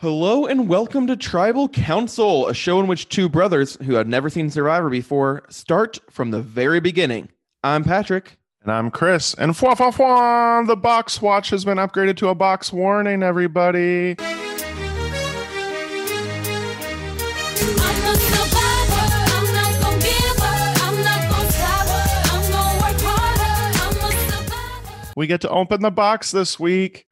Hello and welcome to Tribal Council, a show in which two brothers who had never seen Survivor before start from the very beginning. I'm Patrick. And I'm Chris. And fwa fwa fwa, the box watch has been upgraded to a box warning, everybody. I'm a survivor. I'm not gonna give up. I'm not gonna stop. I'm gonna work harder. I'm a survivor. We get to open the box this week.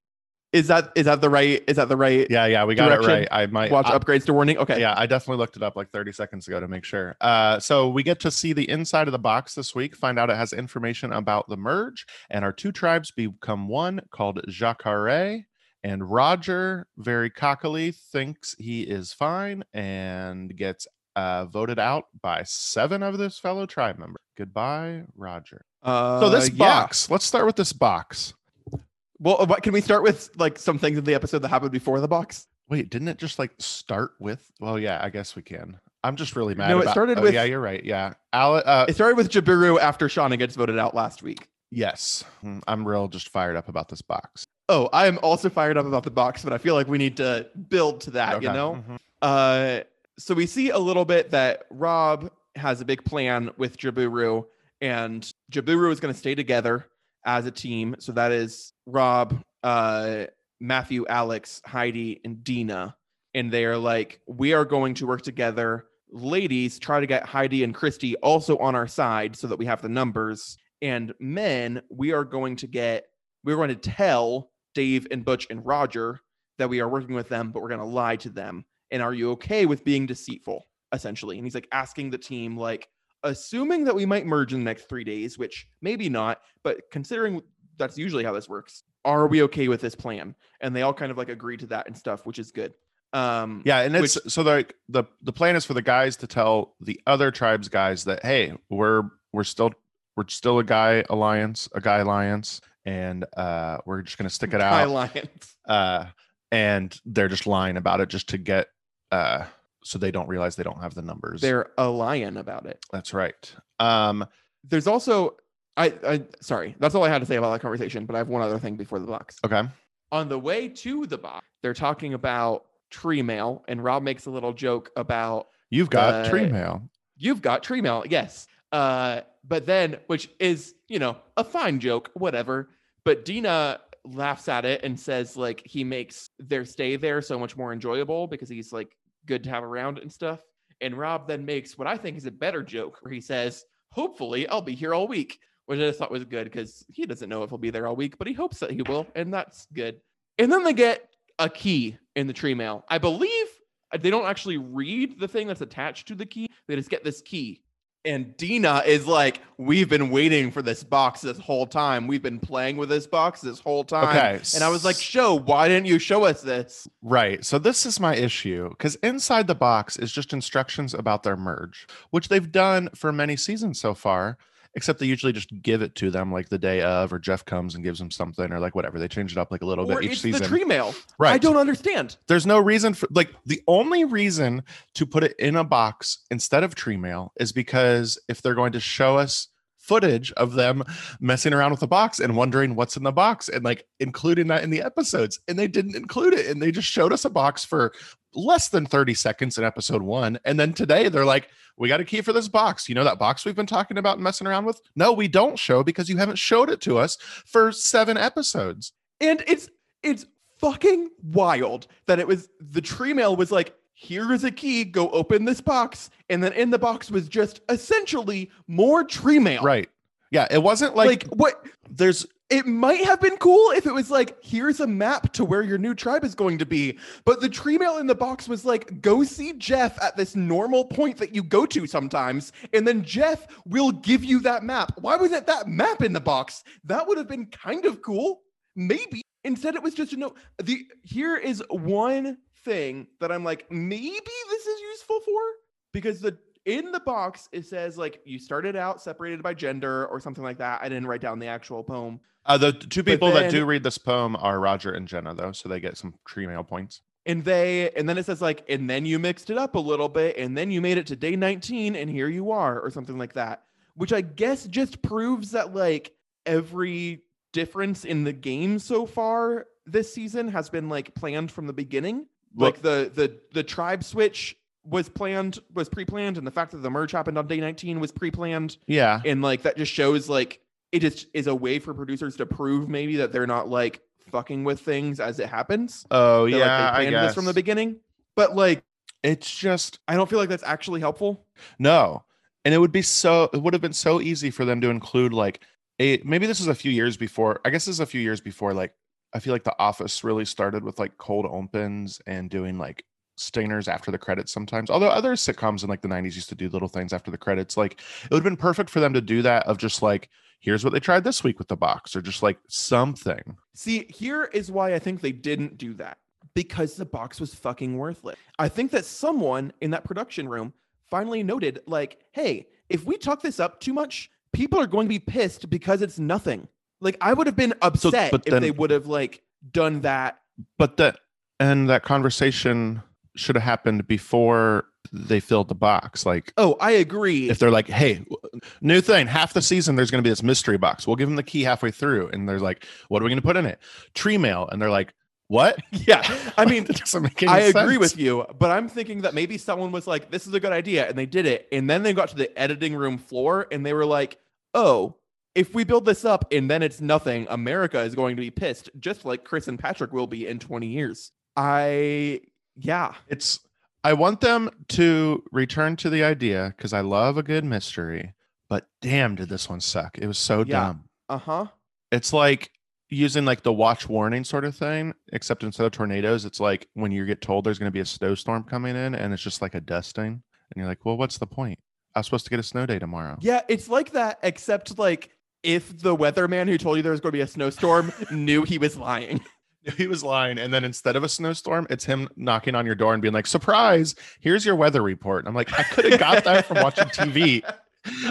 Is that is that the right is that the right Yeah, yeah, we got Direction. it right. I might watch I- upgrades to warning? Okay. Yeah, I definitely looked it up like 30 seconds ago to make sure. Uh, so we get to see the inside of the box this week, find out it has information about the merge, and our two tribes become one called Jacare. And Roger, very cockily, thinks he is fine and gets uh, voted out by seven of his fellow tribe members. Goodbye, Roger. Uh, So this yeah. box, let's start with this box. Well, uh, what, can we start with like some things in the episode that happened before the box? Wait, didn't it just like start with? Well, yeah, I guess we can. I'm just really mad. No, it about- started oh, with- Yeah, you're right. Yeah, Ale- uh, It started with Jaburu after Shauna gets voted out last week. yes, Mm, I'm real just fired up about this box. Oh, I am also fired up about the box, but I feel like we need to build to that, you Okay, know? mhm. Uh, so we see a little bit that Rob has a big plan with Jaburu, and Jaburu is going to stay together as a team. So that is Rob, uh, Matthew, Alex, Heidi, and Dina. And they are like, we are going to work together. Ladies, try to get Heidi and Christy also on our side so that we have the numbers. And men, we are going to get, we're going to tell Dave and Butch and Roger that we are working with them, but we're going to lie to them and are you okay with being deceitful essentially and he's like asking the team like assuming that we might merge in the next three days which maybe not but considering that's usually how this works are we okay with this plan and they all kind of like agree to that and stuff which is good um Yeah, and it's Which- so like the the plan is for the guys to tell the other tribes guys that hey, we're we're still we're still a guy alliance, a guy alliance, and uh we're just gonna stick it out. Alliance. Uh, and they're just lying about it just to get uh so they don't realize they don't have the numbers. they're a lion about it That's right. Um, there's also I, I sorry that's all i had to say about that conversation but i have one other thing before the box okay. on the way to the box they're talking about tree mail and rob makes a little joke about You've got tree Uh, mail. you've got tree mail yes uh but then which is you know a fine joke whatever but dina laughs at it and says like he makes their stay there so much more enjoyable because he's like good to have around and stuff and rob then makes what i think is a better joke where he says hopefully i'll be here all week which i thought was good because he doesn't know if he'll be there all week but he hopes that he will and that's good and then they get a key in the tree mail i believe they don't actually read the thing that's attached to the key. They just get this key. And Dina is like, We've been waiting for this box this whole time. We've been playing with this box this whole time. Okay, And I was like, Show, why didn't you show us this? Right. So this is my issue because inside the box is just instructions about their merge, which they've done for many seasons so far, except they usually just give it to them like the day of, or Jeff comes and gives them something, or like whatever. They change it up like a little Or bit each it's season. the tree mail. right. I don't understand. There's no reason for like the only reason to put it in a box instead of tree mail is because if they're going to show us footage of them messing around with the box and wondering what's in the box and like including that in the episodes and they didn't include it and they just showed us a box for less than 30 seconds in episode 1 and then today they're like we got a key for this box you know that box we've been talking about and messing around with no we don't show because you haven't showed it to us for 7 episodes And it's it's fucking wild that it was the tree mail was like, here is a key, go open this box. And then in the box was just essentially more tree mail. right yeah it wasn't Like, like what there's it might have been cool if it was like, here's a map to where your new tribe is going to be. But the tree mail in the box was like, go see Jeff at this normal point that you go to sometimes. And then Jeff will give you that map. Why wasn't that map in the box? That would have been kind of cool. Maybe. Instead, it was just a note. The here is one thing that I'm like, maybe this is useful for because the in the box it says like you started out separated by gender or something like that. I didn't write down the actual poem. Uh, the two people that do read this poem are Roger and Jenna, though, so they get some tree mail points. and they and then it says like and then you mixed it up a little bit and then you made it to day 19 and here you are or something like that which i guess just proves that like every difference in the game so far this season has been like planned from the beginning like the the the tribe switch was planned was pre-planned and the fact that the merge happened on day 19 was pre-planned. Yeah, and like that just shows like it just is a way for producers to prove maybe that they're not like fucking with things as it happens. Oh That, yeah, like, they I planned guess this from the beginning. But like It's just i don't feel like that's actually helpful. No, and it would be so. It would have been so easy for them to include like a maybe this is a few years before. I guess this is a few years before like I feel like The Office really started with like cold opens and doing like stingers after the credits sometimes. Although other sitcoms in like the 90s used to do little things after the credits. Like it would have been perfect for them to do that of just like, here's what they tried this week with the box, or just like something. See, here is why I think they didn't do that because the box was fucking worthless. I think that someone in that production room finally noted, like, hey, if we talk this up too much, people are going to be pissed because it's nothing. Like, I would have been upset but if then- they would have like done that. But that and that conversation should have happened before they filled the box. Like Oh, I agree. if they're like, hey, new thing, half the season there's going to be this mystery box. We'll give them the key halfway through, and they're like, what are we going to put in it? Tree mail, and they're like, what? yeah, I mean, It doesn't make any I agree sense. with you, but I'm thinking that maybe someone was like, "This is a good idea," and they did it, and then they got to the editing room floor, and they were like, "Oh, if we build this up and then it's nothing, America is going to be pissed, just like Chris and Patrick will be in 20 years." I, yeah, It's I want them to return to the idea because I love a good mystery, but damn, did this one suck? It was so Yeah. dumb. uh huh, It's like using like the watch warning sort of thing, except instead of tornadoes, it's like when you get told there's going to be a snowstorm coming in and it's just like a dusting. And you're like, well, what's the point? I was supposed to get a snow day tomorrow. yeah, it's like that, except like if the weatherman who told you there was going to be a snowstorm knew he was lying. He was lying. And then instead of a snowstorm, it's him knocking on your door and being like, surprise, here's your weather report. And I'm like, I could have got that from watching TV.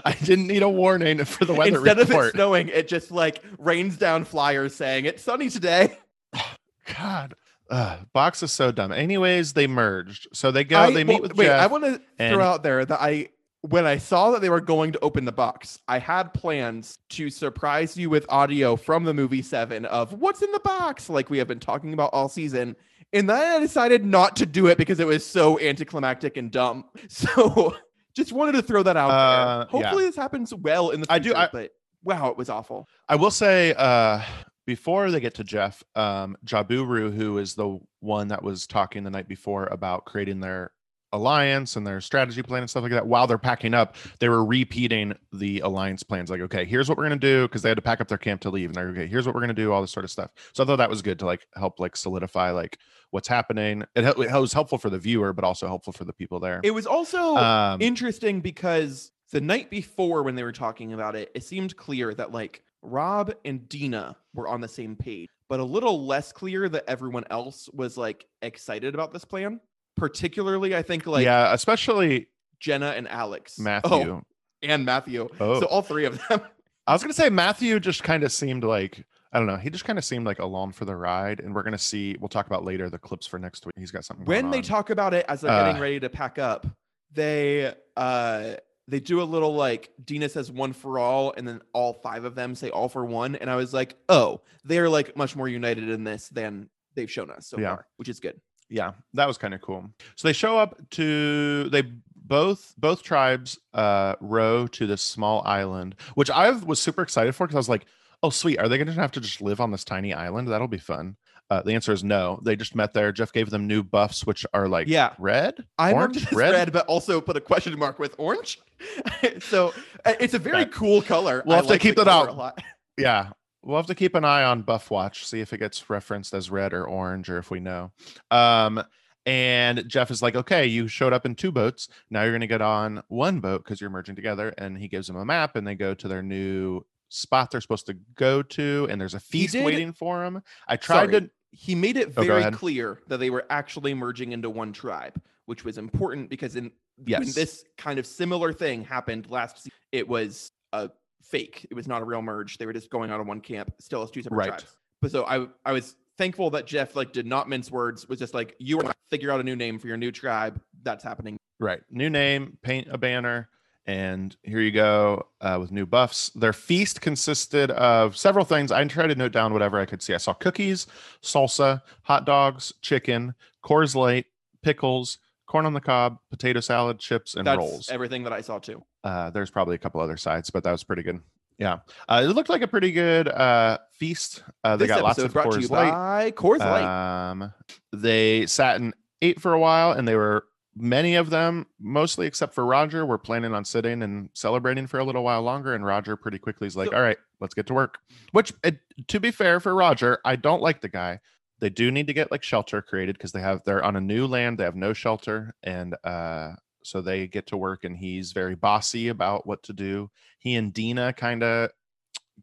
I didn't need a warning for the weather Instead of it snowing, it just like rains down flyers saying it's sunny today. God. Ugh, box is so dumb. Anyways, they merged. So they go, I- they meet well, with wait, Jeff. I want to and- throw out there that I, when I saw that they were going to open the box, I had plans to surprise you with audio from the movie Seven of what's in the box, like we have been talking about all season. And then I decided not to do it because it was so anticlimactic and dumb. So just wanted to throw that out Uh, there. yeah. Hopefully this happens well in the future, I do- I- but wow, it was awful. I will say, uh, before they get to Jeff, um, Jaburu, who is the one that was talking the night before about creating their alliance and their strategy plan and stuff like that, while they're packing up, they were repeating the alliance plans. Like, okay, here's what we're gonna do because they had to pack up their camp to leave, and they're okay. Here's what we're gonna do, all this sort of stuff. So I thought that was good to like help like solidify like what's happening. It, it was helpful for the viewer, but also helpful for the people there. It was also Um, interesting because the night before when they were talking about it, it seemed clear that like Rob and Dina were on the same page, but a little less clear that everyone else was like excited about this plan. Particularly, I think like yeah, especially Jenna and Alex. Matthew. Oh, and Matthew. Oh. So all three of them. I was gonna say Matthew just kind of seemed like I don't know. He just kind of seemed like along for the ride, and we're gonna see. We'll talk about later the clips for next week. He's got something. when they talk about it as they're getting Uh, ready to pack up, they uh they do a little like Dina says one for all, and then all five of them say all for one. And I was like, oh, they're like much more united in this than they've shown us so Yeah. far, which is good. Yeah, that was kind of cool. So they show up to they both both tribes uh row to this small island, which I was super excited for because I was like, oh sweet, are they gonna have to just live on this tiny island? That'll be fun. Uh, the answer is no. They just met there. Jeff gave them new buffs, which are like Yeah. red, I orange, it red? but also put a question mark with orange. so uh, it's a very Yeah. cool color. We'll I have to like the keep that out. Yeah. We'll have to keep an eye on Buff Watch, see if it gets referenced as red or orange, or if we know. Um, and Jeff is like, okay, you showed up in two boats. Now you're going to get on one boat because you're merging together. And he gives them a map and they go to their new spot they're supposed to go to. And there's a feast did- waiting for them. I tried Sorry. to. he made it Oh, very ahead. clear that they were actually merging into one tribe, which was important because in when this kind of similar thing happened last season, it was a fake. It was not a real merge. They were just going out of one camp, still as two separate Right. tribes. But so I I was thankful that Jeff like did not mince words, was just like, you are gonna figure out a new name for your new tribe. That's happening. Right. New name, paint a banner. And here you go uh, with new buffs. Their feast consisted of several things. I tried to note down whatever I could see. I saw cookies, salsa, hot dogs, chicken, Coors Light, pickles, corn on the cob, potato salad, chips, and That's rolls. everything that I saw too. Uh, there's probably a couple other sides, but that was pretty good. Yeah, uh, it looked like a pretty good uh, feast. Uh, they this got lots of brought to you Light. by Coors Light. Um, they sat and ate for a while, and they were many of them, mostly except for Roger, were planning on sitting and celebrating for a little while longer. And Roger pretty quickly is like, So- "All right, let's get to work." Which, it, to be fair for Roger, I don't like the guy. They do need to get like shelter created because they have they're on a new land. They have no shelter, and uh, so they get to work. And he's very bossy about what to do. He and Dina kind of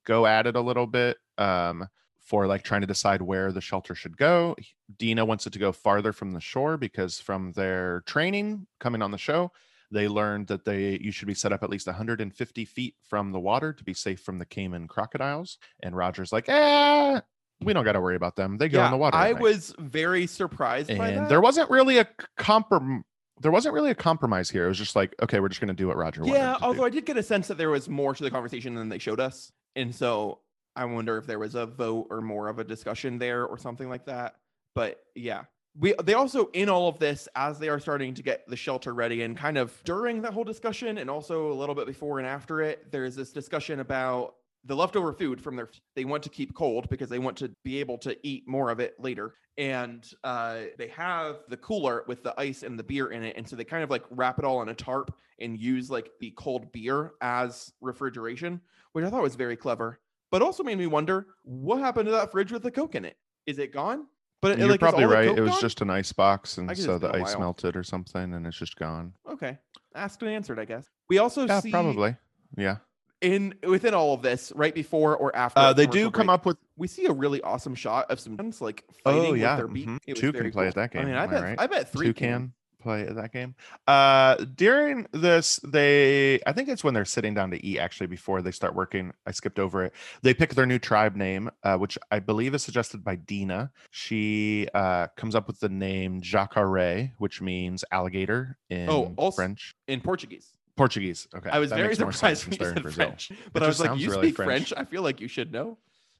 go at it a little bit um, for like trying to decide where the shelter should go. Dina wants it to go farther from the shore because from their training coming on the show, they learned that they you should be set up at least 150 feet from the water to be safe from the caiman crocodiles. And Roger's like, eh, we don't got to worry about them. They go in the water. I night." was very surprised by and that. there wasn't really a comprom there wasn't really a compromise here. It was just like, okay, we're just gonna do what Roger yeah, to do. although I did get a sense that there was more to the conversation than they showed us, and so I wonder if there was a vote or more of a discussion there or something like that. But yeah, we they also in all of this as they are starting to get the shelter ready and kind of during that whole discussion and also a little bit before and after it, there's this discussion about the leftover food from their they want to keep cold because they want to be able to eat more of it later and uh, they have the cooler with the ice and the beer in it and so they kind of like wrap it all in a tarp and use like the cold beer as refrigeration which i thought was very clever but also made me wonder what happened to that fridge with the coke in it is it gone but it, You're like, probably right. It was gone? just an ice box, and so the ice melted or something, and it's just gone. okay asked and answered i guess we also Yeah, see probably. Yeah. In within all of this right before or after Uh, they do come break, up with. we see a really awesome shot of some guns like fighting Oh yeah, with their beak. mhm. It two can play cool. at that game. I mean, I bet right? I bet three two can play at that game. Uh, during this, they I think it's when they're sitting down to eat. Actually, before they start working, I skipped over it. They pick their new tribe name, uh, which I believe is suggested by Dina. She uh, comes up with the name Jacare, which means alligator in Oh, also- French. in Portuguese. Portuguese. Okay, I was that very surprised when you said Brazil. French, but I was like, "You really speak French. French. I feel like you should know."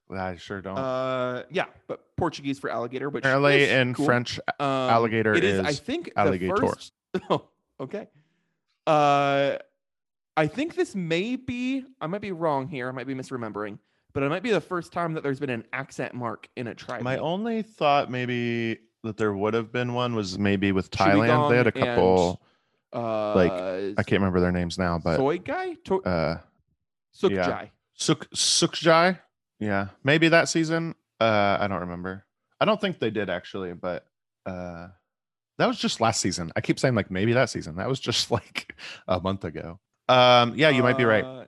I sure don't. Uh, yeah, but Portuguese for alligator, which Apparently, is in cool. French, Um, alligator it is, I think, alligator. First... Oh, okay. Uh, I think this may be. I might be wrong here. I might be misremembering, but it might be the first time that there's been an accent mark in a tribe. My only thought maybe that there would have been one was maybe with Thailand. They had a couple. Uh, like I can't remember their names now, but Soy guy, to- uh, Sukjai. Suk Sukjai. Yeah, maybe that season. Uh, I don't remember. I don't think they did actually, but uh, that was just last season. I keep saying like maybe that season. That was just like a month ago. Um, yeah, you might be right. Uh,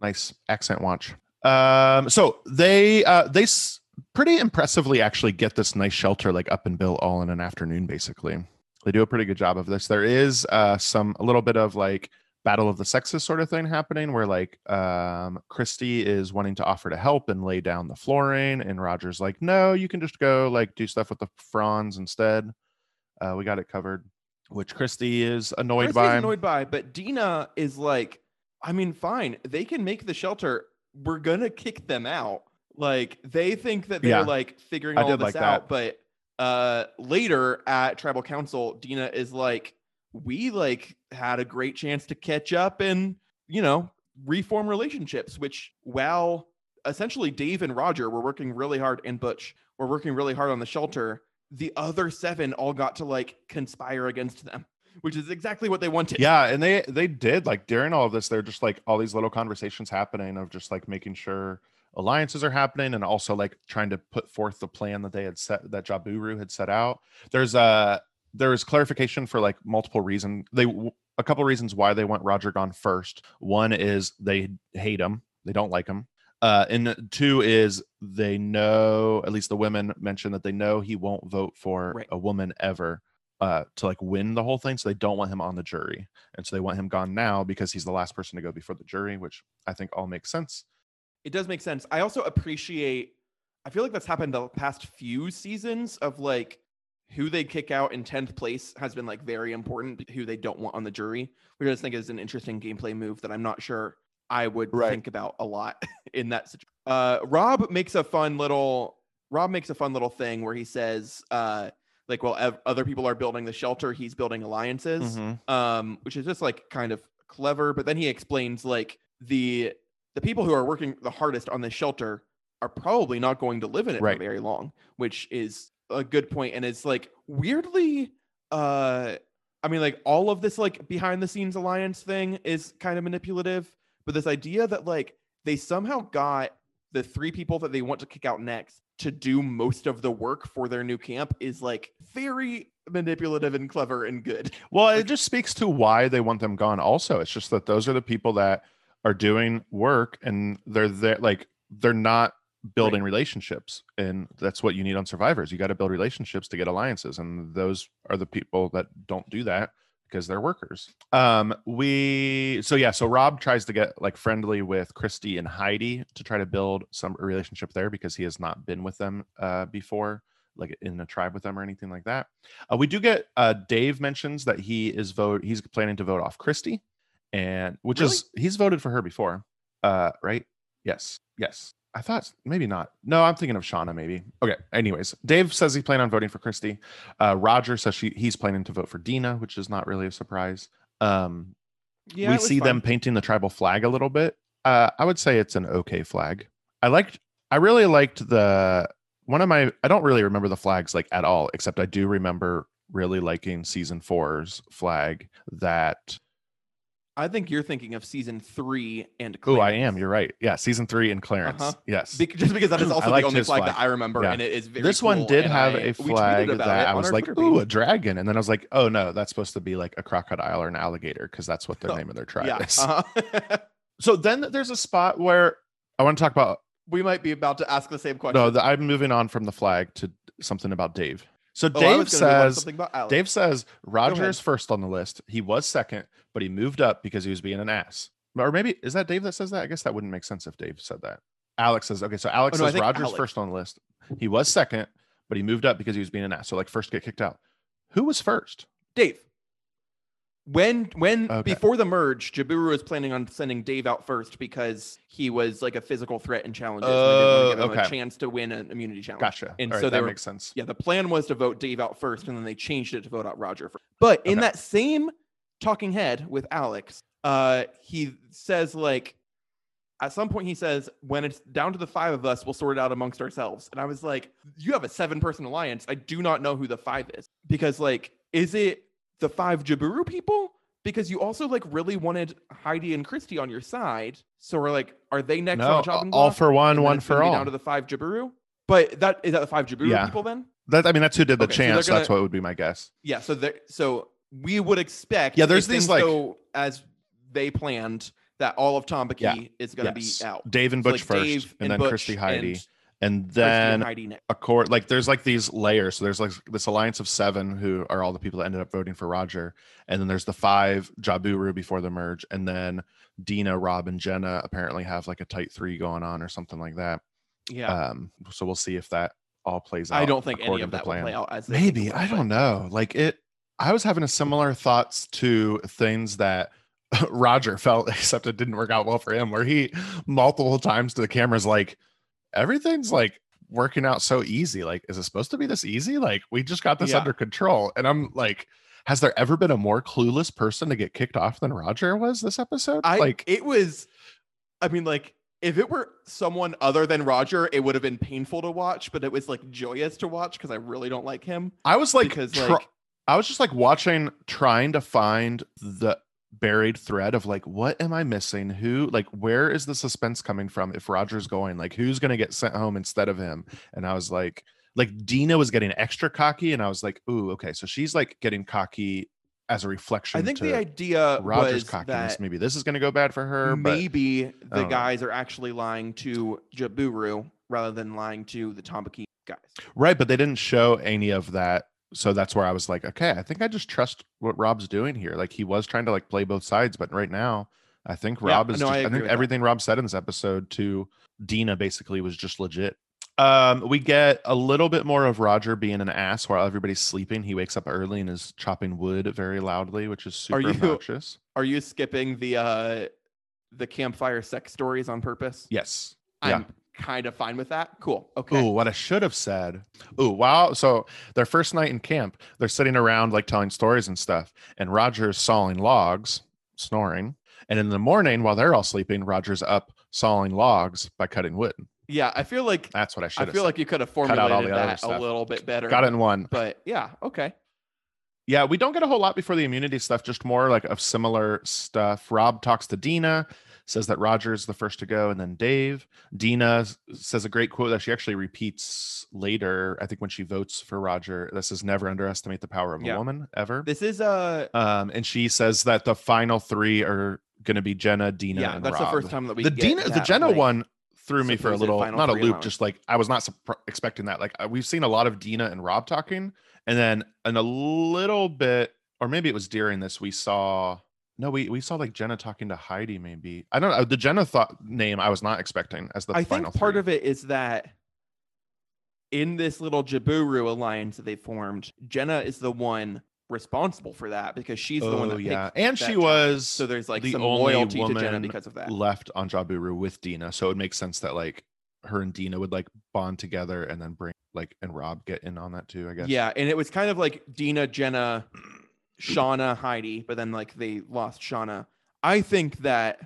nice accent watch um so they uh they s- pretty impressively actually get this nice shelter like up and built all in an afternoon basically they do a pretty good job of this there is uh some a little bit of like battle of the sexes sort of thing happening where like um christy is wanting to offer to help and lay down the flooring and roger's like no you can just go like do stuff with the fronds instead uh we got it covered which christy is annoyed Christy's by annoyed by, but Dina is like, I mean, fine, they can make the shelter. We're gonna kick them out. Like they think that they're Yeah. like figuring I all this like that. out, but uh later at tribal council, Dina is like, we like had a great chance to catch up and you know reform relationships. Which while essentially Dave and Roger were working really hard, and Butch were working really hard on the shelter. The other seven all got to like conspire against them, which is exactly what they wanted. yeah and they they did like during all of this they're just like all these little conversations happening of just like making sure alliances are happening and also like trying to put forth the plan that they had set that jaburu had set out. There's a there is clarification for like multiple reasons they a couple reasons why they want roger gone first. One is they hate him. They don't like him. Uh and two is they know at least the women mention that they know he won't vote for Right. a woman ever uh to like win the whole thing so they don't want him on the jury. And so they want him gone now because he's the last person to go before the jury which i think all makes sense it does make sense. I also appreciate. I feel like that's happened the past few seasons of like who they kick out in 10th place has been like very important, who they don't want on the jury, which I just think is an interesting gameplay move that I'm not sure I would Right. think about a lot in that situation. Uh, Rob makes a fun little Rob makes a fun little thing where he says, uh, like, well, ev- other people are building the shelter, he's building alliances, Mhm. um, which is just like kind of clever. But then he explains like the the people who are working the hardest on this shelter are probably not going to live in it Right. for very long, which is a good point. And it's like weirdly, uh, I mean, like all of this like behind the scenes alliance thing is kind of manipulative, but this idea that like they somehow got the three people that they want to kick out next to do most of the work for their new camp is like very manipulative and clever and good. Well, it just speaks to why they want them gone. Also, it's just that those are the people that are doing work and they're there, like they're not building relationships, and that's what you need on survivors. You got to build relationships to get alliances, and those are the people that don't do that because they're workers. Um, we so yeah, so Rob tries to get like friendly with Christy and Heidi to try to build some relationship there because he has not been with them uh before, like in a tribe with them or anything like that. Uh, we do get uh, Dave mentions that he is vote. He's planning to vote off Christy, and which is he's voted for her before, uh, right? Yes, yes. I thought maybe not. No, I'm thinking of Shauna. Maybe. Okay. Anyways, Dave says he's planning on voting for Christy. Uh, Roger says she he's planning to vote for Dina, which is not really a surprise. Um, Yeah, we see them painting the tribal flag a little bit. Uh, I would say it's an okay flag. I liked. I really liked the one of my. I don't really remember the flags like at all, except I do remember really liking season four's flag. That I think you're thinking of season three and oh, I am. You're right. Yeah, season three and Clarence. Uh-huh. Yes. Bec- just because that is also the only flag, flag. that I remember, Yeah. and it is very. this one cool, did have I- a flag that I was like, Twitter "Ooh, page. a dragon," and then I was like, "Oh no, that's supposed to be like a crocodile or an alligator because that's what the Oh, name of their tribe yeah. is." uh-huh. So then there's a spot where I want to talk about we might be about to ask the same question. No, the, I'm moving on from the flag to something about Dave. So Oh, Dave was gonna move on to says something about Alex. Dave says Roger is first on the list. He was second, but he moved up because he was being an ass. Or maybe is that Dave that says that? I guess that wouldn't make sense if Dave said that. Alex says okay. So Alex Oh, no, says Roger's Alex. first on the list. He was second, but he moved up because he was being an ass. So like first get kicked out. Who was first? Dave. When when Okay. before the merge, Jaburu was planning on sending Dave out first because he was like a physical threat in challenges. and they didn't want to give him oh, okay. a chance to win an immunity challenge. Gotcha. And All so right, that were- makes sense. Yeah, the plan was to vote Dave out first, and then they changed it to vote out Roger first. But in Okay. that same talking head with Alex, uh, he says like at some point he says, when it's down to the five of us, we'll sort it out amongst ourselves. And I was like, you have a seven person alliance. I do not know who the five is. Because like, is it the five Jaburu people? Because you also like really wanted Heidi and Christy on your side. So we're like, are they next No, the chopping all for one, one for all. Down to the five Jaburu. But that is that the five Jaburu Yeah. people then? That I mean, that's who did the Okay, chance. that's gonna- what would be my guess. Yeah, so there, so we would expect. Yeah, there's these, like- go as they planned that all of Tambaqui Yeah, is going to Yes. be out. Dave and So, Butch like, first, Dave and, then Butch Christy Heidi, and and then a court like there's like these layers. So there's like this alliance of seven who are all the people that ended up voting for roger and then there's the five jaburu before the merge and then dina rob and jenna apparently have like a tight three going on or something like that. Yeah, um so we'll see if that all plays out I don't think any of that will play out as they think it maybe i don't know. Like it i was having a similar thoughts to things that roger felt except it didn't work out well for him where he multiple times to the cameras like everything's like working out so easy like is it supposed to be this easy like we just got this Yeah. under control and i'm like has there ever been a more clueless person to get kicked off than roger was this episode I like it was. I mean, like if it were someone other than Roger, it would have been painful to watch, but it was like joyous to watch because I really don't like him. i was like because tr- like I was just like watching, trying to find the buried thread of like, what am I missing? Who, like, where is the suspense coming from if Roger's going? Like, who's going to get sent home instead of him? And I was like, like, Dina was getting extra cocky. And I was like, ooh, okay. So she's like getting cocky as a reflection I think the idea Roger's was cockiness. that Maybe this is going to go bad for her. Maybe I the know. guys are actually lying to Jaburu rather than lying to the Tambaqui guys. right. But they didn't show any of that. So that's where I was like, okay, I think I just trust what Rob's doing here. Like he was trying to like play both sides, but right now, I think Yeah, Rob is. no, just, I I, think with that. everything Rob said in this episode to Dina basically was just legit. Um, we get a little bit more of Roger being an ass while everybody's sleeping. He wakes up early and is chopping wood very loudly, which is super Are you- obnoxious. Are you skipping the uh the campfire sex stories on purpose? Yes. Yeah. Kind of fine with that. Cool. Okay. Ooh, what I should have said. Ooh, wow. So their first night in camp, they're sitting around like telling stories and stuff, and Roger's sawing logs, snoring. And in the morning, while they're all sleeping, Roger's up sawing logs by cutting wood. Yeah, I feel like That's what I should I feel said. like you could have formulated the that a little bit better. Got it in one. But yeah, okay. Yeah, we don't get a whole lot before the immunity stuff, just more like of similar stuff. Rob talks to Dina, says that Roger is the first to go, and then Dave. Dina says a great quote that she actually repeats later, I think when she votes for Roger. This is never underestimate the power of Yeah. a woman ever. This is a Um, and she says that the final three are going to be Jenna, Dina, yeah, and that's Rob. the first time that we the Dina, the Jenna like- one threw me for a little, not a loop, allowance. just like I was not surpri- expecting that. Like uh, we've seen a lot of Dina and Rob talking, and then in a little bit, or maybe it was during this, we saw. No, we, we saw like Jenna talking to Heidi. Maybe I don't know the Jenna thought name. I was not expecting as the I final. think part three. of it is that in this little Jaburu alliance that they formed, Jenna is the one responsible for that because she's the one Oh, that yeah, and she child. was so there's like the some only loyalty to Jenna woman because of that. left on Jaburu with Dina, so it makes sense that like her and Dina would like bond together and then bring like and Rob get in on that too. I guess. Yeah, and it was kind of like Dina, Jenna, Shauna, Heidi, but then like they lost Shauna. I think that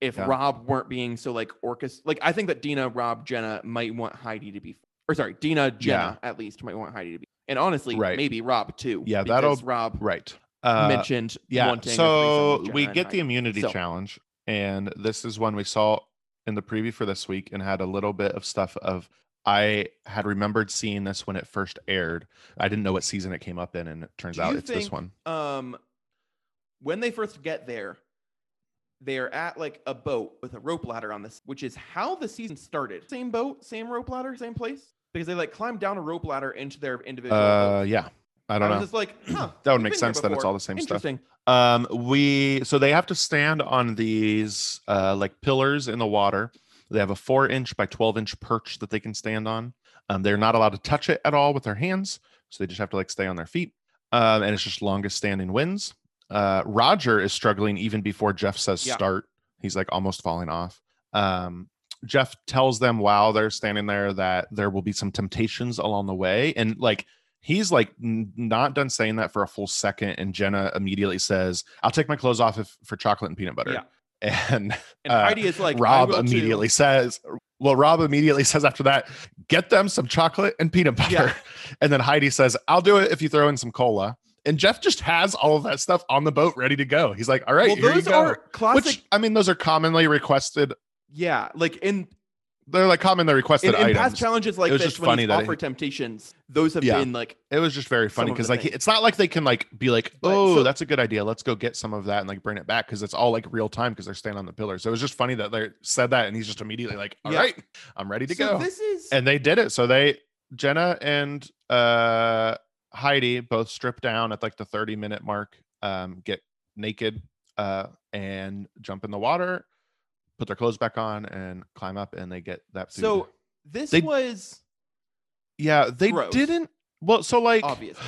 if Yeah. Rob weren't being so like orchest, like I think that Dina, Rob, Jenna might want Heidi to be, or sorry, Dina, Jenna at least might want Heidi to be, and honestly, Right. maybe Rob too. Yeah, because that'll- Rob Right. Uh, mentioned yeah. wanting So we get the immunity So- challenge, and this is one we saw in the preview for this week, and had a little bit of stuff of. I had remembered seeing this when it first aired. I didn't know what season it came up in, and it turns out it's this one. um when they first get there they're at like a boat with a rope ladder on this which is how the season started same boat same rope ladder same place because they like climb down a rope ladder into their individual Uh, boats. yeah. I don't I know. just like huh That would make sense that it's all the same stuff. Interesting. Um, we so they have to stand on these uh like pillars in the water. They have a four inch by 12 inch perch that they can stand on. Um, they're not allowed to touch it at all with their hands, so they just have to like stay on their feet. Um, and it's just longest standing wins. Uh, Roger is struggling even before Jeff says Yeah. start. He's like almost falling off. Um, Jeff tells them while they're standing there that there will be some temptations along the way, and like he's like n- not done saying that for a full second, and Jenna immediately says, "I'll take my clothes off if, for chocolate and peanut butter." Yeah. And and uh, heidi is like Rob will too. immediately says, well, Rob immediately says after that, get them some chocolate and peanut butter. Yeah. And then Heidi says, I'll do it if you throw in some cola. And Jeff just has all of that stuff on the boat ready to go. He's like, all right, well here you those go. are classic Which I mean, those are commonly requested. yeah like in They're like commonly requested in, in items. past challenges like was this just when funny that offered he- temptations those have Yeah. been like it was just very funny because like things. it's not like they can like be like, oh, so- that's a good idea. Let's go get some of that and like bring it back because it's all like real time because they're staying on the pillar. So it was just funny that they said that and he's just immediately like, all right, Yeah. I'm ready to so go. this is and they did it. So they Jenna and uh Heidi both strip down at like the 30 minute mark, um, get naked, uh, and jump in the water, put their clothes back on, and climb up, and they get that food. so this They- was yeah, they gross. didn't. Well, so like, Obviously.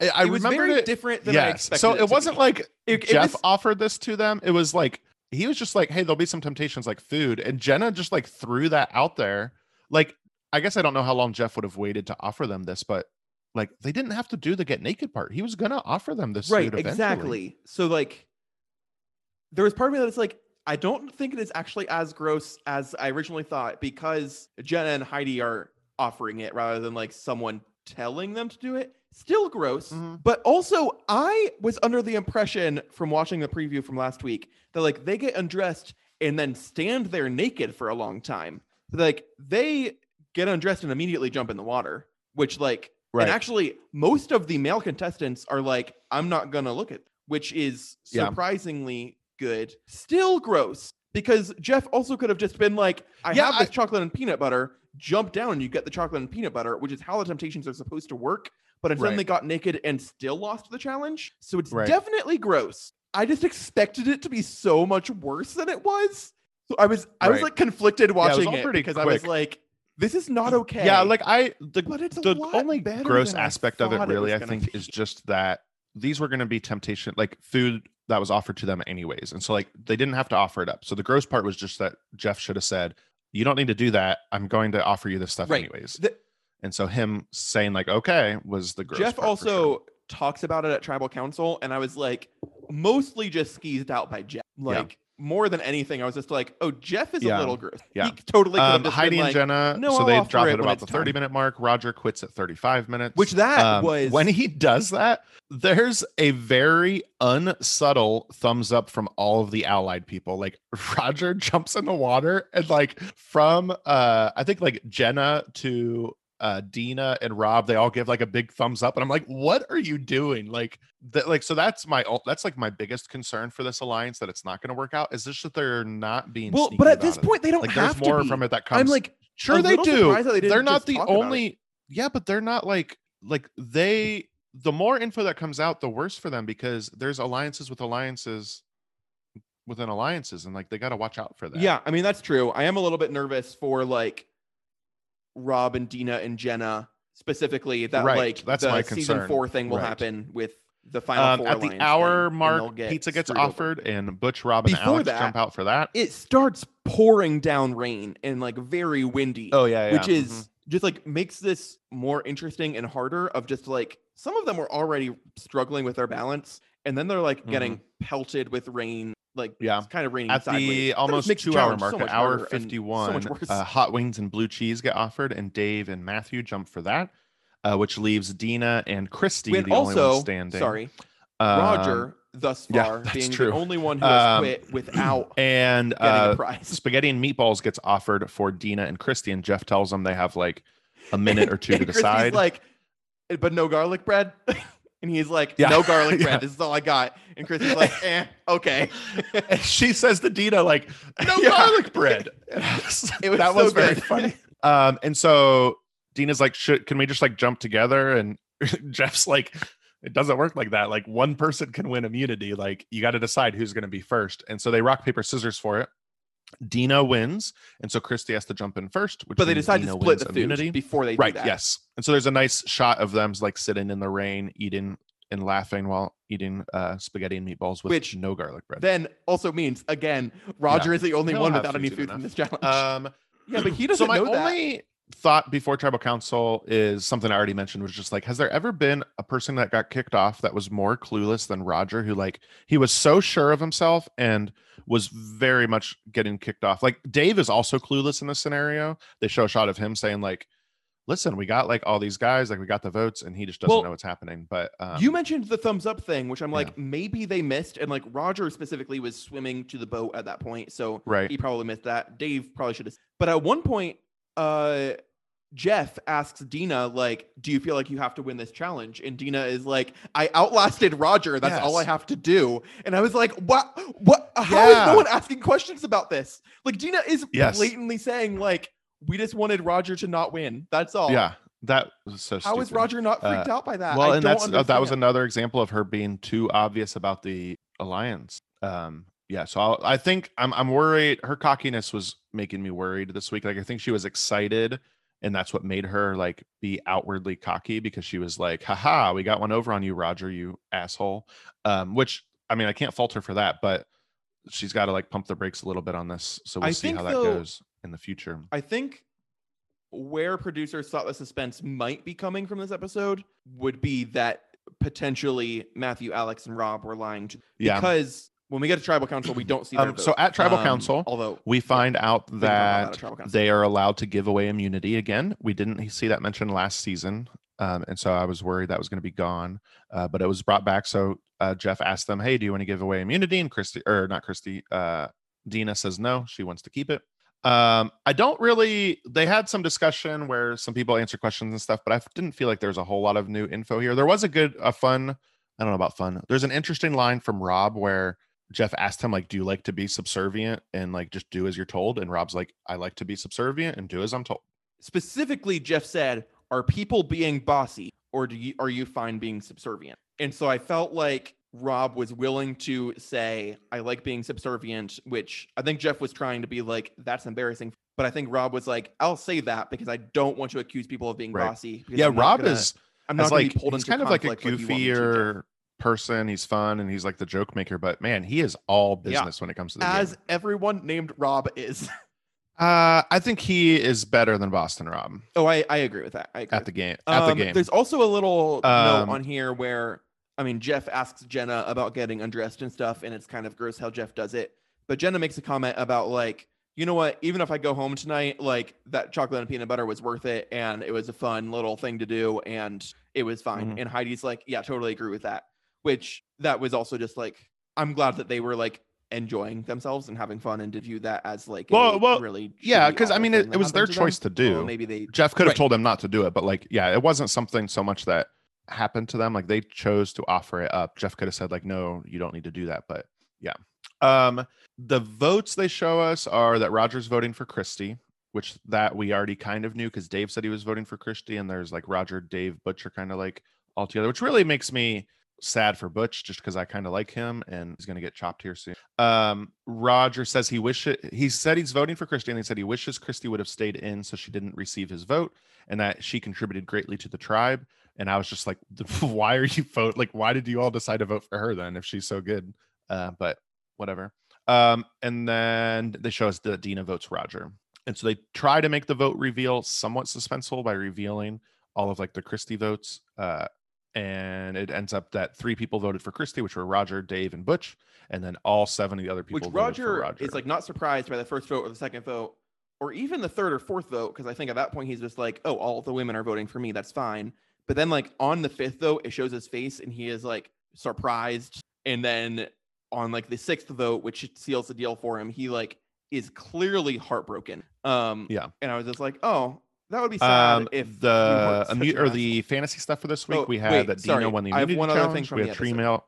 I, I it was remember very it. different than I Yes. expected. So it it to wasn't be. like It- it Jeff was- offered this to them. It was like he was just like, "Hey, there'll be some temptations like food," and Jenna just like threw that out there. Like, I guess I don't know how long Jeff would have waited to offer them this, but like they didn't have to do the get naked part. He was gonna offer them this. right food eventually. exactly so like there was part of me that's like i don't think it is actually as gross as i originally thought because jenna and heidi are offering it rather than like someone telling them to do it still gross Mhm. but also i was under the impression from watching the preview from last week that like they get undressed and then stand there naked for a long time like they get undressed and immediately jump in the water which like Right. and actually, most of the male contestants are like, I'm not going to look at, which is surprisingly good. Still gross because Jeff also could have just been like, I Yeah, have this I- chocolate and peanut butter, jump down and you get the chocolate and peanut butter, which is how the temptations are supposed to work. But instead Right. they got naked and still lost the challenge. So it's Right. definitely gross. I just expected it to be so much worse than it was. So I was I was like conflicted watching all it pretty because I was like, this is not okay. Yeah, like I the but it's the only gross aspect of it really was I think be. is just that these were going to be temptation like food that was offered to them anyways. And so like they didn't have to offer it up. So the gross part was just that Jeff should have said, "You don't need to do that. I'm going to offer you this stuff Right. anyways." The- and so him saying like, "Okay," was the gross Jeff part for sure. also talks about it at tribal council, and I was like, mostly just skeezed out by Jeff. Like more than anything, I was just like, oh, Jeff is Yeah. a little gross. Yeah. he totally um, Heidi and like, Jenna. "No, so I'll they drop it when about the time." 30 minute mark. Roger quits at 35 minutes. which that Um, was when he does that there's a very unsubtle thumbs up from all of the allied people like roger jumps in the water and like from uh i think like jenna to uh dina and rob they all give like a big thumbs up and i'm like what are you doing like that like so that's my that's like my biggest concern for this alliance that it's not going to work out is just that they're not being well, but at this it. point, they don't like have there's more be. from it that comes I'm like, Sure, they do. they They're didn't the talk about it. only. Yeah, but they're not like like they. The more info that comes out, the worse for them because there's alliances with alliances within alliances, and like they got to watch out for that. Yeah, I mean that's true. I am a little bit nervous for like Rob and Dina and Jenna specifically. That Right, like that's the my season four thing will Right. happen with the final Um, four at the hour and mark, get pizza gets screwed over. offered, and Butch, Rob, and Before Alex that- jump out for that. It starts pouring down rain and like very windy. Oh yeah, which is just like makes this more interesting and harder of just like some of them were already struggling with their balance and then they're like getting pelted with rain like Mm-hmm. Yeah. it's kind of raining at sideways. the almost two hour mark, so hour harder and so 51, much worse. uh, hot wings and blue cheese get offered, and Dave and Matthew jump for that, uh, which leaves Dina and Christy when the only one standing. sorry Um, roger thus far that's being true. the only one who has Um, quit without and getting uh, a prize spaghetti and meatballs gets offered for Dina and Christy, and Jeff tells them they have like a minute or two to decide. like but no garlic bread and he's like Yeah, no garlic bread yeah. this is all i got and christy's like eh okay and she says to Dina, like, no Yeah. garlic bread. Was- It was that so was very funny. Um, and so Dina's like, should can we just like jump together? And Jeff's like, it doesn't work like that. Like one person can win immunity. Like you got to decide who's going to be first. And so they rock paper scissors for it. Dina wins, and so Christy has to jump in first. Which but they decide to split the food immunity. before they right do that. yes and so there's a nice shot of them like sitting in the rain eating and laughing while eating uh spaghetti and meatballs with Which no garlic bread Then also means again, Roger is the only He'll one without any food enough. this challenge. um yeah, but he doesn't so my know that. Thought before tribal council is something i already mentioned was just like has there ever been a person that got kicked off that was more clueless than roger who like he was so sure of himself and was very much getting kicked off like dave is also clueless in this scenario they show a shot of him saying like listen we got like all these guys like we got the votes and he just doesn't Well, know what's happening but um, you mentioned the thumbs up thing, which I'm like, yeah. maybe they missed, and like Roger specifically was swimming to the boat at that point, so right he probably missed that. Dave probably should have. But at one point, uh, Jeff asks Dina, like, "Do you feel like you have to win this challenge?" And Dina is like, "I outlasted Roger. That's all I have to do." And I was like, "What? What? How is Yeah. no one asking questions about this?" Like Dina is Yes. blatantly saying, like, "We just wanted Roger to not win. That's all." yeah that was so How is stupid. Roger not freaked Uh, out by that? well I and don't that's uh, that was another example of her being too obvious about the alliance um yeah so I'll, i think i'm i'm worried her cockiness was making me worried this week like i think she was excited and that's what made her like be outwardly cocky because she was like haha we got one over on you roger you asshole um which i mean i can't fault her for that but she's got to like pump the brakes a little bit on this so we'll I see how that though, goes in the future. I think where producers thought the suspense might be coming from this episode would be that potentially Matthew, Alex, and Rob were lying to yeah. because when we get to tribal council, we don't see Um, so at tribal Um, council, although we find out can talk about that at that tribal council. they are allowed to give away immunity again. We didn't see that mentioned last season, um, and so I was worried that was going to be gone, uh, but it was brought back. So uh, Jeff asked them, "Hey, do you want to give away immunity?" And Christy, or not Christy, uh, Dina says no. She wants to keep it. Um, I don't really. They had some discussion where some people answer questions and stuff, but I didn't feel like there's a whole lot of new info here. There was a good, a fun. I don't know about fun. There's an interesting line from Rob where Jeff asked him like, "Do you like to be subservient and like just do as you're told?" And Rob's like, "I like to be subservient and do as I'm told." specifically Jeff said, "Are people being bossy, or do you are you fine being subservient?" And so I felt like Rob was willing to say, "I like being subservient," which I think Jeff was trying to be like, "That's embarrassing." But I think Rob was like, I'll say that because I don't want to accuse people of being Right. bossy. Yeah, I'm Rob gonna- is I'm not like be pulled into kind of like a conflict like you want me to, Jeff. goofier person. He's fun and he's like the joke maker, but man, he is all Yeah. business when it comes to the as game. everyone named Rob is. Uh, I think he is better than Boston Rob oh, I, I agree with that. I agree. at the game. At the Um, game. There's also a little Um, note on here where I mean Jeff asks Jenna about getting undressed and stuff, and it's kind of gross how Jeff does it. But Jenna makes a comment about like, you know what? Even if I go home tonight, like that chocolate and peanut butter was worth it, and it was a fun little thing to do, and it was fine. Mhm. And Heidi's like, yeah, totally agree with that. Which that was also just like, I'm glad that they were like enjoying themselves and having fun, and to view that as like, Well- well, really yeah, because I mean, it- it was their to them. choice to Well, do. maybe they Jeff could have Right. told them not to do it, but like, yeah, it wasn't something so much that happened to them. Like they chose to offer it up. Jeff could have said like, no, you don't need to do that. But yeah. Um, the votes they show us are that Roger's voting for Christy, which that we already kind of knew because Dave said he was voting for Christy, and there's like Roger, Dave, Butcher kind of like all together, which really makes me sad for Butch just because I kind of like him and he's gonna get chopped here soon. Um, Roger says he wishes he said he's voting for Christy, and he said he wishes Christy would have stayed in so she didn't receive his vote and that she contributed greatly to the tribe. And I was just like, why are you vote? Like, why did you all decide to vote for her then if she's so good? Uh, but whatever. Um, and then they show us that Deena votes Roger. And so they try to make the vote reveal somewhat suspenseful by revealing all of like the Christy votes. Uh, and it ends up that three people voted for Christy, which were Roger, Dave, and Butch, and then all seven of the other people which voted for Roger, Roger. is like not surprised by the first vote or the second vote or even the third or fourth vote because I think at that point he's just like, oh, all the women are voting for me, that's fine. But then like on the fifth vote, it shows his face and he is like surprised, and then on like the sixth vote, which seals the deal for him, he like is clearly heartbroken. Um, Yeah. and I was just like, oh, that would be sad um, if the immu- or the fantasy stuff for this week, Oh, we had wait, that sorry. Deena won the I have immunity one other thing challenge. from we had episode. tree mail.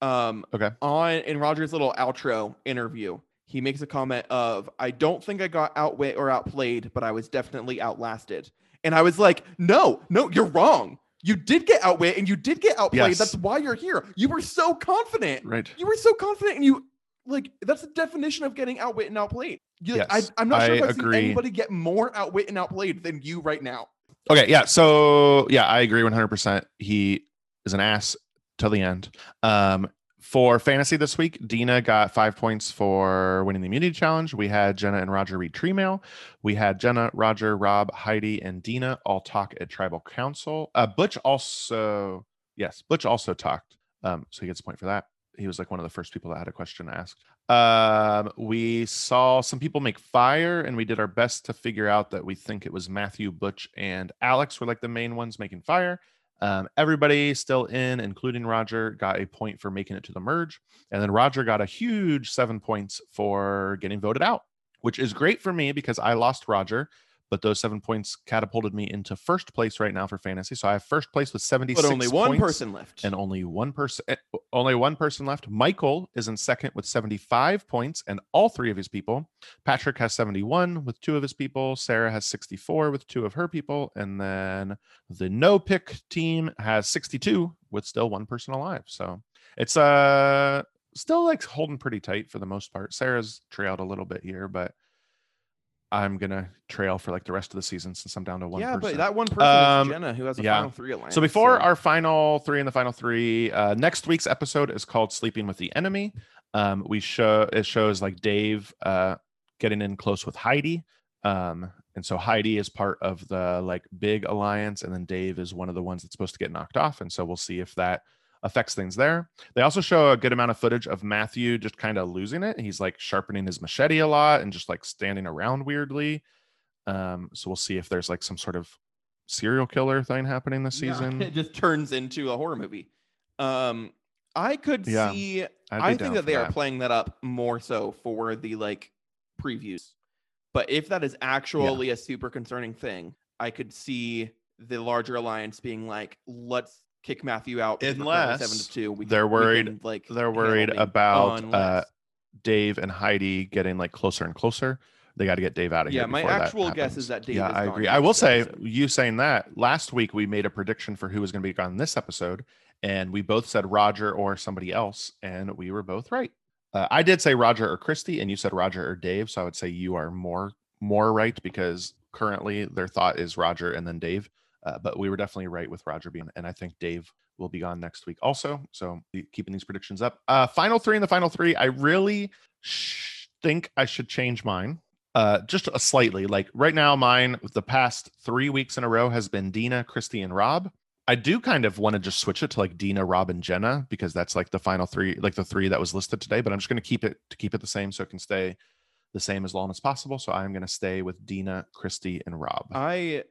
um Okay. on in roger's little outro interview he makes a comment of i don't think i got outwit or outplayed but i was definitely outlasted and i was like no no you're wrong you did get outwit and you did get outplayed Yes. that's why you're here you were so confident Right. you were so confident and you like that's the definition of getting outwit and outplayed you, Yes, I, i'm not sure I if i've agree. seen anybody get more outwit and outplayed than you right now Okay, yeah. So yeah, I agree 100%. He is an ass till the end. Um, for fantasy this week, Deena got five points for winning the immunity challenge. We had Jenna and Roger read tree mail. We had Jenna, Roger, Rob, Heidi, and Deena all talk at tribal council. Uh, Butch also, yes, Butch also talked. Um, so he gets a point for that. He was like one of the first people that had a question asked. Um, we saw some people make fire, and we did our best to figure out that we think it was Matthew, Butch, and Alex were like the main ones making fire. Um, everybody still in, including Roger, got a point for making it to the merge. And then Roger got a huge seven points for getting voted out, which is great for me because I lost Roger, but those seven points catapulted me into first place right now for fantasy. So I have first place with 76 but only one person left. and only one person eh, only one person left. Michael is in second with 75 points and all three of his people. Patrick has 71 with two of his people. Sarah has 64 with two of her people. And then the no pick team has 62 with still one person alive. So it's uh still like holding pretty tight for the most part. Sarah's trailed a little bit here but i'm gonna trail for like the rest of the season since i'm down to one yeah person. but that one person Um, is jenna who has a yeah. final three alliance So before so- our final three and the final three, uh, next week's episode is called "Sleeping with the Enemy." Um, we show it shows like Dave uh, getting in close with Heidi, um, and so Heidi is part of the like big alliance, and then Dave is one of the ones that's supposed to get knocked off, and so we'll see if that affects things there. They also show a good amount of footage of Matthew just kind of losing it. He's like sharpening his machete a lot and just like standing around weirdly. Um, so we'll see if there's like some sort of serial killer thing happening this Yeah, season. it just turns into a horror movie. Um, I could Yeah, see. I think that they are playing that up more so for the like previews. But if that is actually a super concerning thing, I could see the larger alliance being like, "Let's kick Matthew out." we're seven Unless to two. We, they're we worried- can, like They're worried about uh, Dave and Heidi getting like closer and closer. They got to get Dave out of here. Yeah, my actual guess is that Dave Yeah, is I gone agree. I will say, episode. you saying that last week we made a prediction for who was going to be on this episode, and we both said Roger or somebody else, and we were both right. Uh, I did say Roger or Christy, and you said Roger or Dave. So I would say you are more more right because currently their thought is Roger and then Dave. Uh, but we were definitely right with Roger being, and I think Dave will be gone next week also. So keeping these predictions up. Uh, final three in the final three. I really sh- think I should change mine. Uh, just a slightly. Like right now, mine the past three weeks in a row has been Deena, Christy, and Rob. I do kind of want to just switch it to like Deena, Rob, and Jenna because that's like the final three, like the three that was listed today. But I'm just going to keep it to keep it the same so it can stay the same as long as possible. So I'm going to stay with Deena, Christy, and Rob. I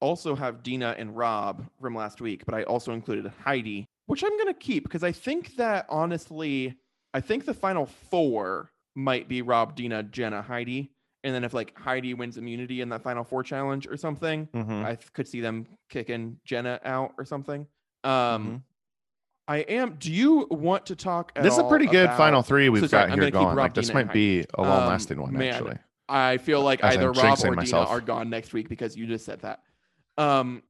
also have Deena and Rob from last week, but I also included Heidi, which I'm going to keep because I think that honestly, I think the final four might be Rob, Deena, Jenna, Heidi. And then if like Heidi wins immunity in that final four challenge or something, Mhm. I could see them kicking Jenna out or something. Um, Mhm. I am. Do you want to talk? This is a pretty good about- final three we've sorry, got I'm here going. Like this Deena, might be a long Um, lasting one, man, actually. I feel like As either Rob or myself. Deena are gone next week because you just said that. Um,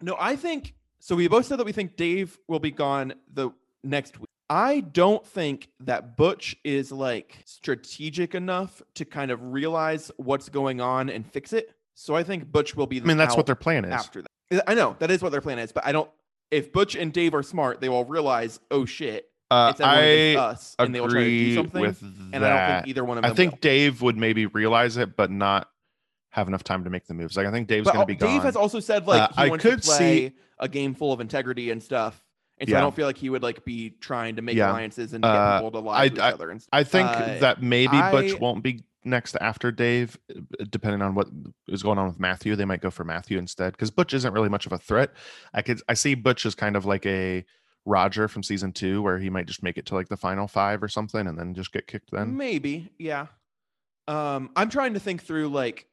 no, I think so. We both said that we think Dave will be gone the next week. I don't think that Butch is like strategic enough to kind of realize what's going on and fix it. So I think Butch will be. I mean, that's what their plan is. after that. I know that is what their plan is, but I don't. If Butch and Dave are smart, they will realize, oh shit, Uh, it's I us, and they will try to do something. with and I don't think either one of them. I think will. Dave would maybe realize it, but not have enough time to make the moves. Like I think Dave's going to be Dave gone. Dave has also said like Uh, he I wants could to play see- a game full of integrity and stuff. And so I don't feel like he would like be trying to make Yeah. alliances and get Uh, people to lie I- to each I- other. And stuff. I think Uh, that maybe Butch won't be next after Dave, uh, depending on what is going on with Matthew. They might go for Matthew instead because Butch isn't really much of a threat. I could I see Butch as kind of like a Roger from season two, where he might just make it to like the final five or something, and then just get kicked. Then maybe, yeah. Um, I'm trying to think through like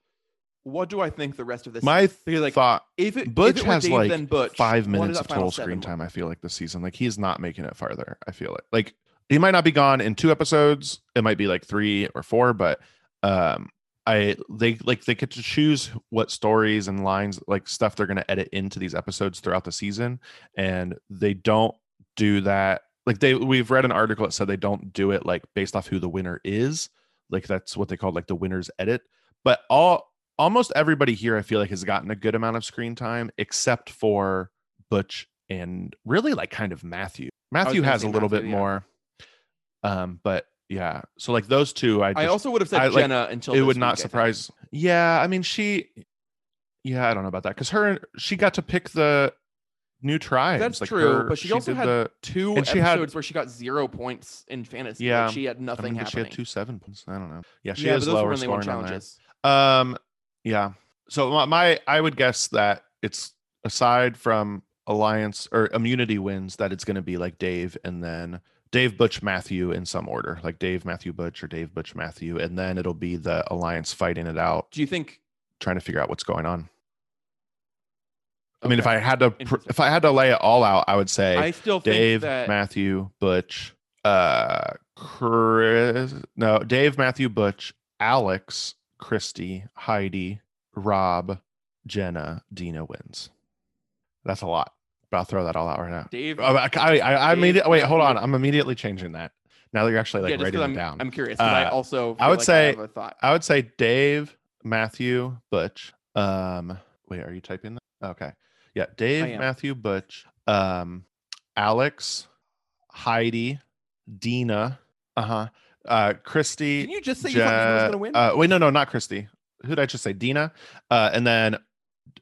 what do I think the rest of this. my because, like thought if it Butch if it has Dave, like Butch, five minutes of total screen time. I feel like this season, like he's not making it farther. I feel it. Like he might not be gone in two episodes. It might be like three or four, but um, I they like they get to choose what stories and lines, like stuff they're going to edit into these episodes throughout the season, and they don't do that. Like they, we've read an article that said they don't do it like based off who the winner is. Like that's what they call like the winner's edit. But all almost everybody here i feel like has gotten a good amount of screen time except for butch and really like kind of matthew matthew has a little Matthew, bit yeah. more um but yeah so like those two i, I also would have said I, like, Jenna until it would not week, I surprise yeah i mean she yeah i don't know about that because her she got to pick the new tribes That's like true, her- but she also had the two and she had- where she got zero points in fantasy. Yeah, like she had I nothing mean, but she had two seven points i don't know yeah she yeah, those lower when they won scoring on there. Um, yeah. So my, my I would guess that it's aside from alliance or immunity wins that it's going to be like Dave and then Dave Butch Matthew in some order, like Dave Matthew Butch or Dave Butch Matthew, and then it'll be the alliance fighting it out, Do you think? trying to figure out what's going on. I mean, if I had to, if I had to lay it all out, I would say I still think Dave, that Matthew, Butch, uh, Chris, no, Dave, Matthew, Butch, Alex, Christy, Heidi, Rob, Jenna, Deena wins. That's a lot, but I'll throw that all out right now. Dave. Oh, I, I, I, I Dave, wait, hold on. I'm immediately changing that. Now that you're actually like yeah, writing it down. I'm curious. 'cause I Uh, also I would like say- have a thought. I would say Dave, Matthew, Butch. Um, wait, are you typing that? Okay. Yeah, Dave. Matthew, Butch, um, Alex, Heidi, Deena, uh-huh. Uh Christy. Didn't you just say you thought was gonna win? Uh, wait, no, no, not Christy. Who did I just say? Deena. Uh, and then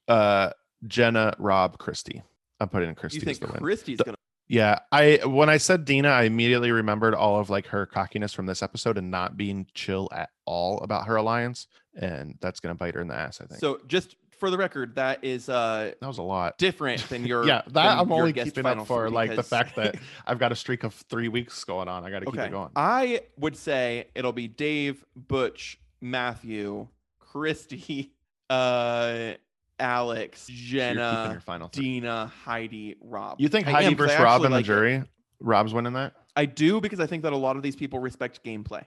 uh Jenna, Rob, Christy. I'm putting in Christy you think. Christy's gonna? Yeah, I when I said Deena, I immediately remembered all of like her cockiness from this episode and not being chill at all about her alliance, and that's gonna bite her in the ass. I think. So just for the record, that is uh that was a lot. different than your. yeah, that I'm only keeping up for three like the fact that I've got a streak of three weeks going on. I got to keep it going. I would say it'll be Dave, Butch, Matthew, Christy, uh, Alex, So Jenna, final. Deena, Heidi, Rob. You think I Heidi am, versus Rob in the like it. jury? Rob's winning that. I do because I think that a lot of these people respect gameplay.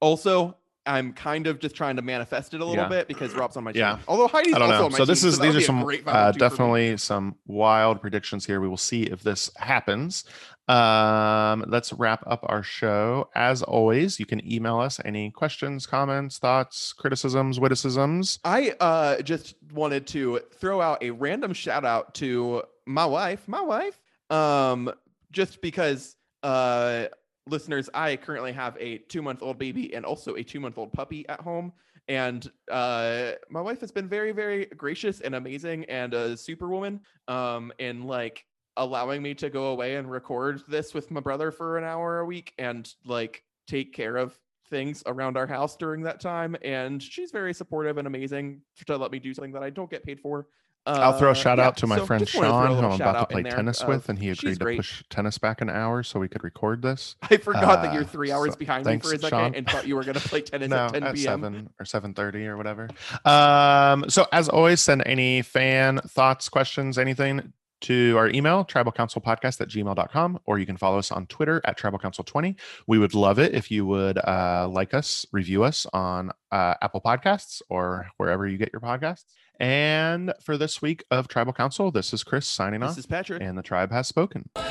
Also, I'm kind of just trying to manifest it a little Yeah. bit because Rob's on my team. Yeah. Although Heidi's I don't also know. on my So this team, is that these are some uh, me. definitely some wild predictions here. We will see if this happens. Um, let's wrap up our show. As always, you can email us any questions, comments, thoughts, criticisms, witticisms. I uh just wanted to throw out a random shout out to my wife, my wife. Um just because uh listeners, I currently have a 2-month-old baby and also a 2-month-old puppy at home and uh my wife has been very very gracious and amazing and a superwoman um in like allowing me to go away and record this with my brother for an hour a week and like take care of things around our house during that time and she's very supportive and amazing to let me do something that I don't get paid for. I'll throw Uh, a shout yeah, out to my so friend just wanted to throw a Sean, who I'm about to play tennis of- with, and he agreed to push tennis back an hour so we could record this. I forgot that you're Uh, three hours so behind thanks, me for a second Sean. and thought you were gonna play tennis no, at 10 at p.m. seven or seven thirty or whatever. Um, so as always, send any fan thoughts, questions, anything to our email, tribalcouncilpodcast at gmail.com, or you can follow us on Twitter at tribalcouncil20. We would love it if you would uh, like us, review us on uh, Apple Podcasts or wherever you get your podcasts. And for this week of Tribal Council, this is Chris signing off. This off, is Patrick. and the tribe has spoken. Boy,